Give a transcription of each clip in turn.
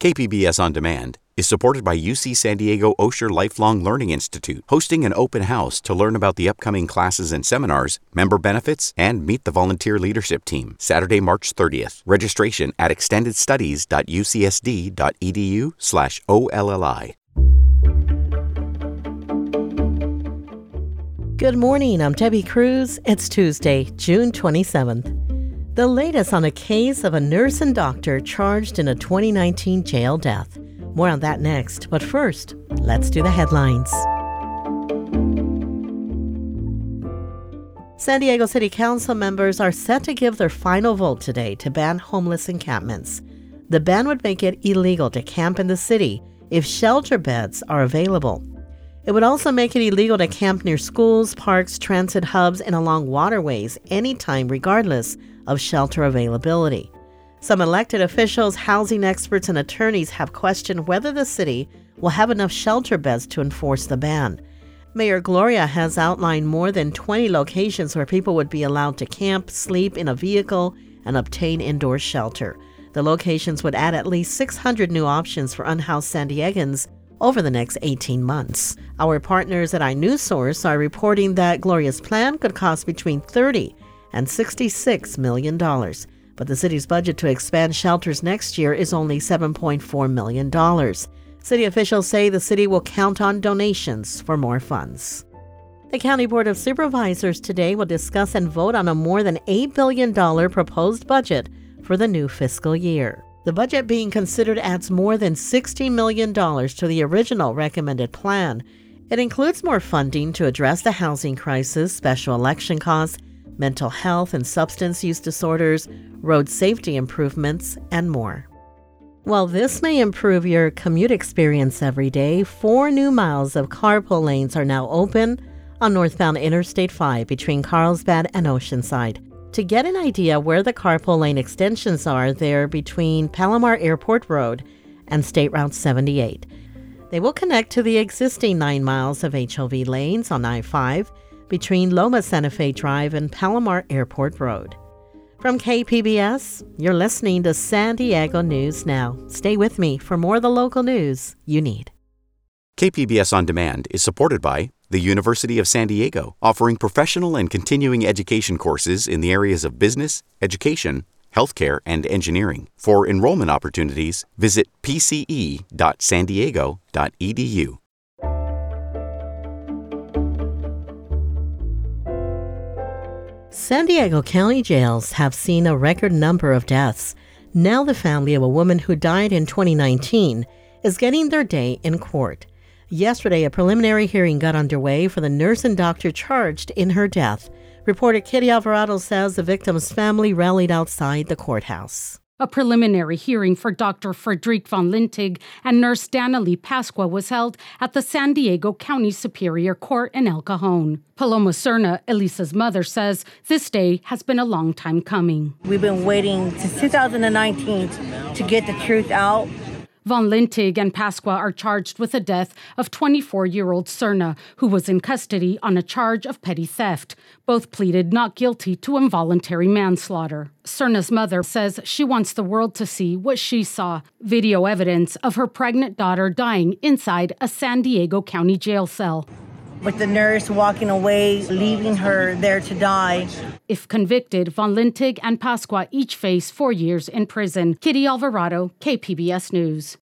KPBS On Demand is supported by UC San Diego Osher Lifelong Learning Institute, hosting an open house to learn about the upcoming classes and seminars, member benefits, and meet the volunteer leadership team. Saturday, March 30th. Registration at extendedstudies.ucsd.edu/olli. Good morning. I'm Debbie Cruz. It's Tuesday, June 27th. The latest on a case of a nurse and doctor charged in a 2019 jail death. More on that next, but first, let's do the headlines. San Diego City Council members are set to give their final vote today to ban homeless encampments. The ban would make it illegal to camp in the city if shelter beds are available. It would also make it illegal to camp near schools, parks, transit hubs, and along waterways anytime, regardless of shelter availability. Some elected officials, housing experts, and attorneys have questioned whether the city will have enough shelter beds to enforce the ban. Mayor Gloria has outlined more than 20 locations where people would be allowed to camp, sleep in a vehicle, and obtain indoor shelter. The locations would add at least 600 new options for unhoused San Diegans over the next 18 months. Our partners at iNewsSource are reporting that Gloria's plan could cost between 30 and $66 million. But the city's budget to expand shelters next year is only $7.4 million. City officials say the city will count on donations for more funds. The County Board of Supervisors today will discuss and vote on a more than $8 billion proposed budget for the new fiscal year. The budget being considered adds more than $60 million to the original recommended plan. It includes more funding to address the housing crisis, special election costs, mental health and substance use disorders, road safety improvements, and more. While this may improve your commute experience every day, four new miles of carpool lanes are now open on northbound Interstate 5 between Carlsbad and Oceanside. To get an idea where the carpool lane extensions are, they're between Palomar Airport Road and State Route 78. They will connect to the existing 9 miles of HOV lanes on I 5 between Lomas Santa Fe Drive and Palomar Airport Road. From KPBS, you're listening to San Diego News Now. Stay with me for more of the local news you need. KPBS On Demand is supported by the University of San Diego, offering professional and continuing education courses in the areas of business, education, healthcare, and engineering. For enrollment opportunities, visit pce.sandiego.edu. San Diego County jails have seen a record number of deaths. Now, the family of a woman who died in 2019 is getting their day in court. Yesterday, a preliminary hearing got underway for the nurse and doctor charged in her death. Reporter Kitty Alvarado says the victim's family rallied outside the courthouse. A preliminary hearing for Dr. Frederic von Lintig and nurse Danalee Pasqua was held at the San Diego County Superior Court in El Cajon. Paloma Serna, Elisa's mother, says this day has been a long time coming. We've been waiting since 2019 to get the truth out Von Lintig and Pasqua are charged with the death of 24 year old Serna, who was in custody on a charge of petty theft. Both pleaded not guilty to involuntary manslaughter. Serna's mother says she wants the world to see what she saw video evidence of her pregnant daughter dying inside a San Diego County jail cell with the nurse walking away, leaving her there to die. If convicted, Von Lintig and Pasqua each face four years in prison. Kitty Alvarado, KPBS News.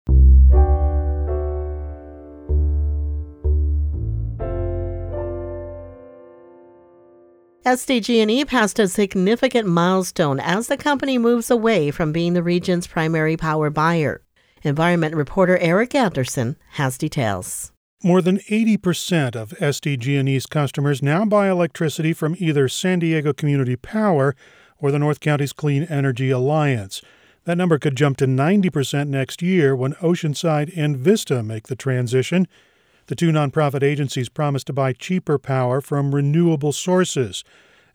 SDG&E passed a significant milestone as the company moves away from being the region's primary power buyer. Environment reporter Eric Anderson has details. More than 80% of SDG&E's customers now buy electricity from either San Diego Community Power or the North County's Clean Energy Alliance. That number could jump to 90% next year when Oceanside and Vista make the transition. The two nonprofit agencies promise to buy cheaper power from renewable sources.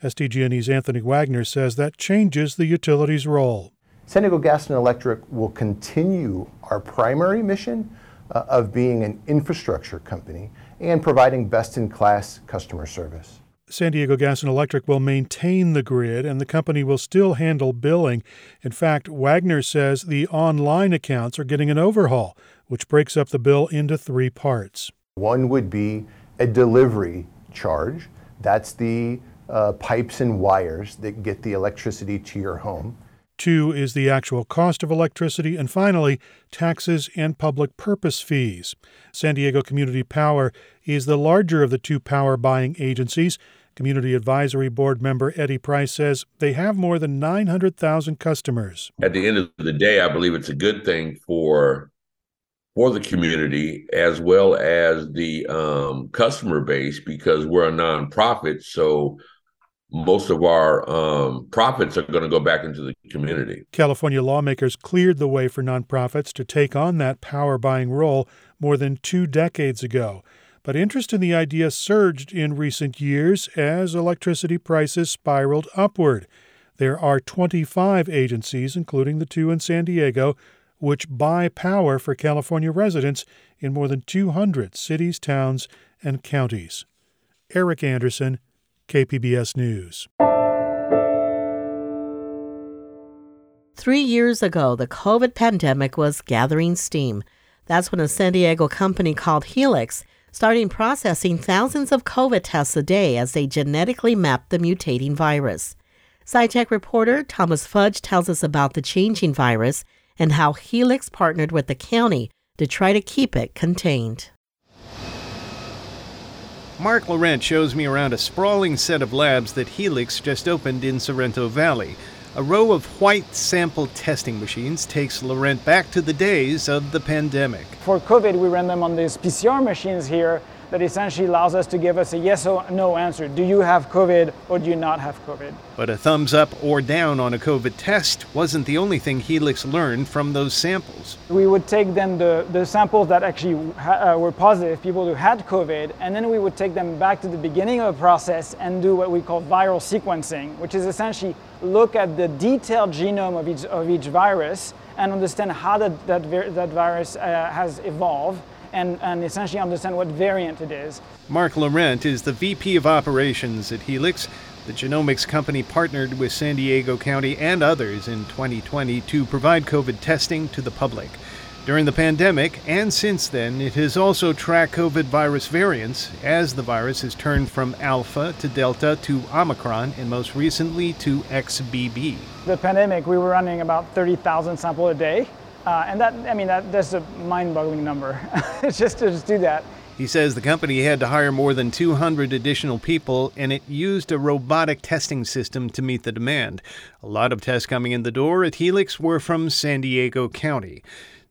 SDG&E's Anthony Wagner says that changes the utility's role. San Diego Gas and Electric will continue our primary mission uh, of being an infrastructure company and providing best in class customer service. San Diego Gas and Electric will maintain the grid and the company will still handle billing. In fact, Wagner says the online accounts are getting an overhaul, which breaks up the bill into three parts. One would be a delivery charge. That's the uh, pipes and wires that get the electricity to your home. Two is the actual cost of electricity. And finally, taxes and public purpose fees. San Diego Community Power is the larger of the two power buying agencies. Community Advisory Board member Eddie Price says they have more than 900,000 customers. At the end of the day, I believe it's a good thing for for the community as well as the um, customer base because we're a nonprofit. So most of our um, profits are going to go back into the community. California lawmakers cleared the way for nonprofits to take on that power buying role more than two decades ago. But interest in the idea surged in recent years as electricity prices spiraled upward. There are 25 agencies, including the two in San Diego, which buy power for California residents in more than 200 cities, towns, and counties. Eric Anderson, KPBS News. Three years ago, the COVID pandemic was gathering steam. That's when a San Diego company called Helix started processing thousands of COVID tests a day as they genetically mapped the mutating virus. SciTech reporter Thomas Fudge tells us about the changing virus and how Helix partnered with the county to try to keep it contained. Mark Laurent shows me around a sprawling set of labs that Helix just opened in Sorrento Valley. A row of white sample testing machines takes Laurent back to the days of the pandemic. For COVID, we ran them on these PCR machines here that essentially allows us to give us a yes or no answer. Do you have COVID or do you not have COVID? But a thumbs up or down on a COVID test wasn't the only thing Helix learned from those samples. We would take then the, the samples that actually ha- uh, were positive, people who had COVID, and then we would take them back to the beginning of the process and do what we call viral sequencing, which is essentially look at the detailed genome of each, of each virus and understand how that, that, that virus uh, has evolved and, and essentially understand what variant it is. Mark Laurent is the VP of Operations at Helix. The genomics company partnered with San Diego County and others in 2020 to provide COVID testing to the public. During the pandemic and since then, it has also tracked COVID virus variants as the virus has turned from Alpha to Delta to Omicron and most recently to XBB. The pandemic, we were running about 30,000 samples a day. Uh, and that, I mean, that, that's a mind boggling number just to just do that. He says the company had to hire more than 200 additional people and it used a robotic testing system to meet the demand. A lot of tests coming in the door at Helix were from San Diego County.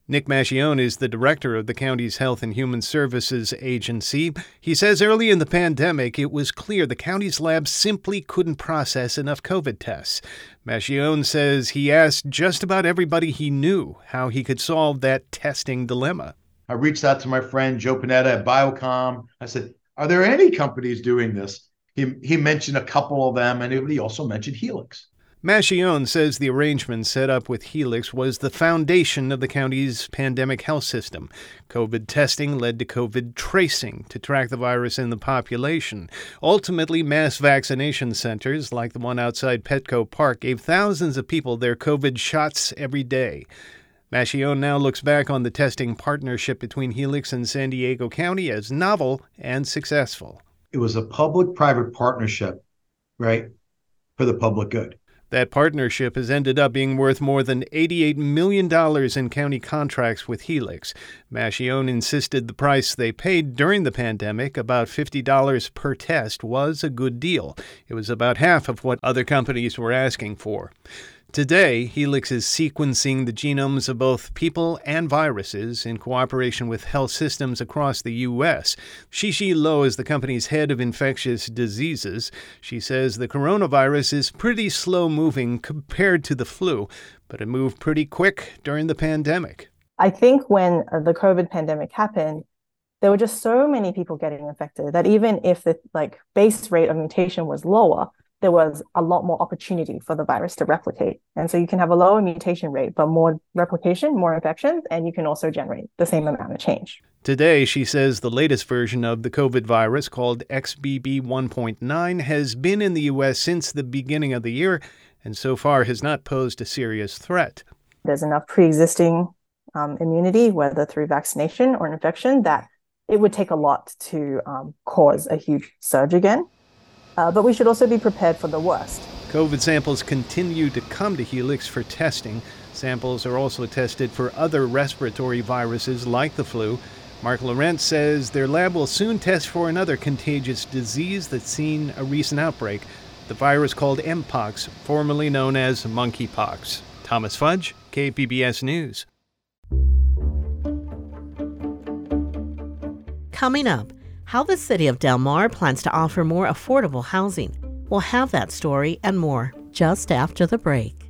Nick Macchione is the director of the county's Health and Human Services Agency. He says early in the pandemic, it was clear the county's labs simply couldn't process enough COVID tests. Macchione says he asked just about everybody he knew how he could solve that testing dilemma. I reached out to my friend Joe Panetta at Biocom. I said, Are there any companies doing this? He, he mentioned a couple of them, and he also mentioned Helix. Macchione says the arrangement set up with Helix was the foundation of the county's pandemic health system. COVID testing led to COVID tracing to track the virus in the population. Ultimately, mass vaccination centers like the one outside Petco Park gave thousands of people their COVID shots every day. Macchione now looks back on the testing partnership between Helix and San Diego County as novel and successful. It was a public private partnership, right, for the public good. That partnership has ended up being worth more than $88 million in county contracts with Helix. Macchione insisted the price they paid during the pandemic, about $50 per test, was a good deal. It was about half of what other companies were asking for. Today, Helix is sequencing the genomes of both people and viruses in cooperation with health systems across the U.S. Shishi Luo is the company's head of infectious diseases. She says the coronavirus is pretty slow moving compared to the flu, but it moved pretty quick during the pandemic. I think when uh, the COVID pandemic happened, there were just so many people getting infected that even if the like base rate of mutation was lower, there was a lot more opportunity for the virus to replicate. And so you can have a lower mutation rate, but more replication, more infections, and you can also generate the same amount of change. Today, she says the latest version of the COVID virus, called XBB 1.9, has been in the U.S. since the beginning of the year and so far has not posed a serious threat. There's enough pre existing um, immunity, whether through vaccination or infection, that it would take a lot to um, cause a huge surge again. Uh, but we should also be prepared for the worst. COVID samples continue to come to Helix for testing. Samples are also tested for other respiratory viruses like the flu. Mark Laurent says their lab will soon test for another contagious disease that's seen a recent outbreak the virus called Mpox, formerly known as monkeypox. Thomas Fudge, KPBS News. Coming up, how the city of Del Mar plans to offer more affordable housing. We'll have that story and more just after the break.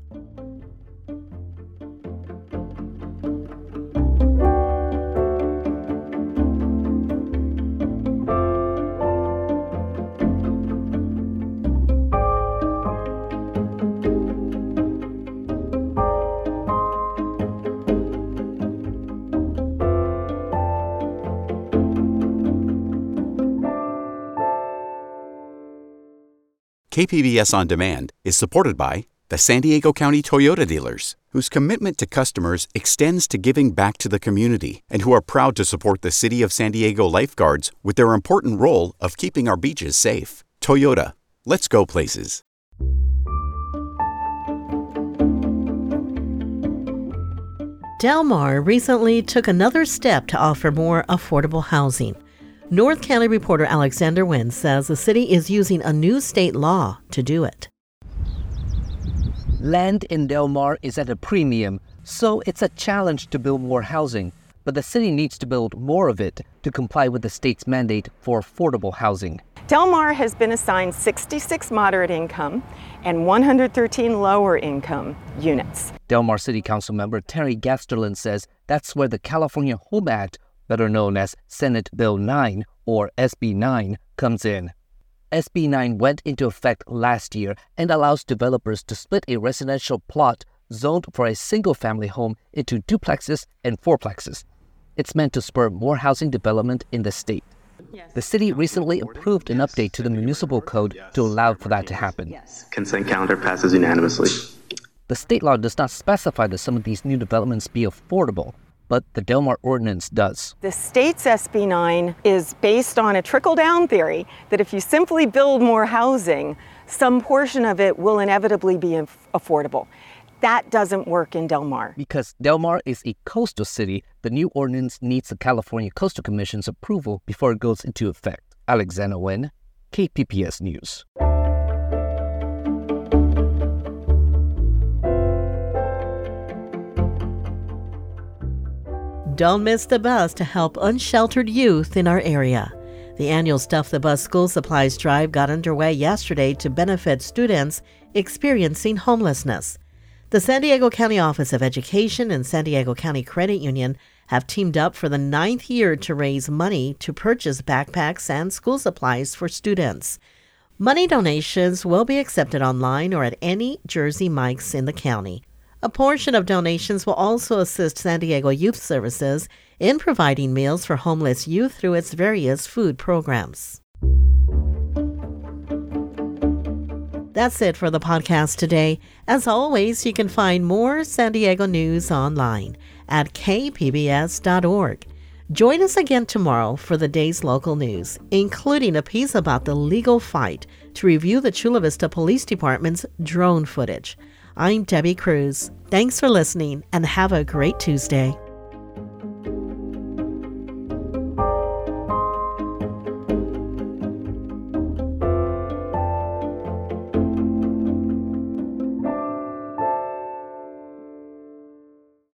KPBS On Demand is supported by the San Diego County Toyota dealers, whose commitment to customers extends to giving back to the community and who are proud to support the City of San Diego lifeguards with their important role of keeping our beaches safe. Toyota, let's go places. Del Mar recently took another step to offer more affordable housing. North County reporter Alexander Nguyen says the city is using a new state law to do it. Land in Del Mar is at a premium, so it's a challenge to build more housing, but the city needs to build more of it to comply with the state's mandate for affordable housing. Del Mar has been assigned 66 moderate income and 113 lower income units. Del Mar City Council member Terry Gaasterland says that's where the California Home Act better known as Senate Bill 9 or SB 9, comes in. SB 9 went into effect last year and allows developers to split a residential plot zoned for a single family home into duplexes and fourplexes. It's meant to spur more housing development in the state. The city recently approved an update to the municipal code to allow for that to happen. Consent calendar passes unanimously. The state law does not specify that some of these new developments be affordable, but the Del Mar ordinance does. The state's SB 9 is based on a trickle down theory that if you simply build more housing, some portion of it will inevitably be affordable. That doesn't work in Del Mar. Because Del Mar is a coastal city, the new ordinance needs the California Coastal Commission's approval before it goes into effect. Alexander Nguyen, KPBS News. Don't miss the bus to help unsheltered youth in our area. The annual Stuff the Bus school supplies drive got underway yesterday to benefit students experiencing homelessness. The San Diego County Office of Education and San Diego County Credit Union have teamed up for the ninth year to raise money to purchase backpacks and school supplies for students. Money donations will be accepted online or at any Jersey Mike's in the county. A portion of donations will also assist San Diego Youth Services in providing meals for homeless youth through its various food programs. That's it for the podcast today. As always, you can find more San Diego news online at kpbs.org. Join us again tomorrow for the day's local news, including a piece about the legal fight to review the Chula Vista Police Department's drone footage. I'm Debbie Cruz. Thanks for listening and have a great Tuesday.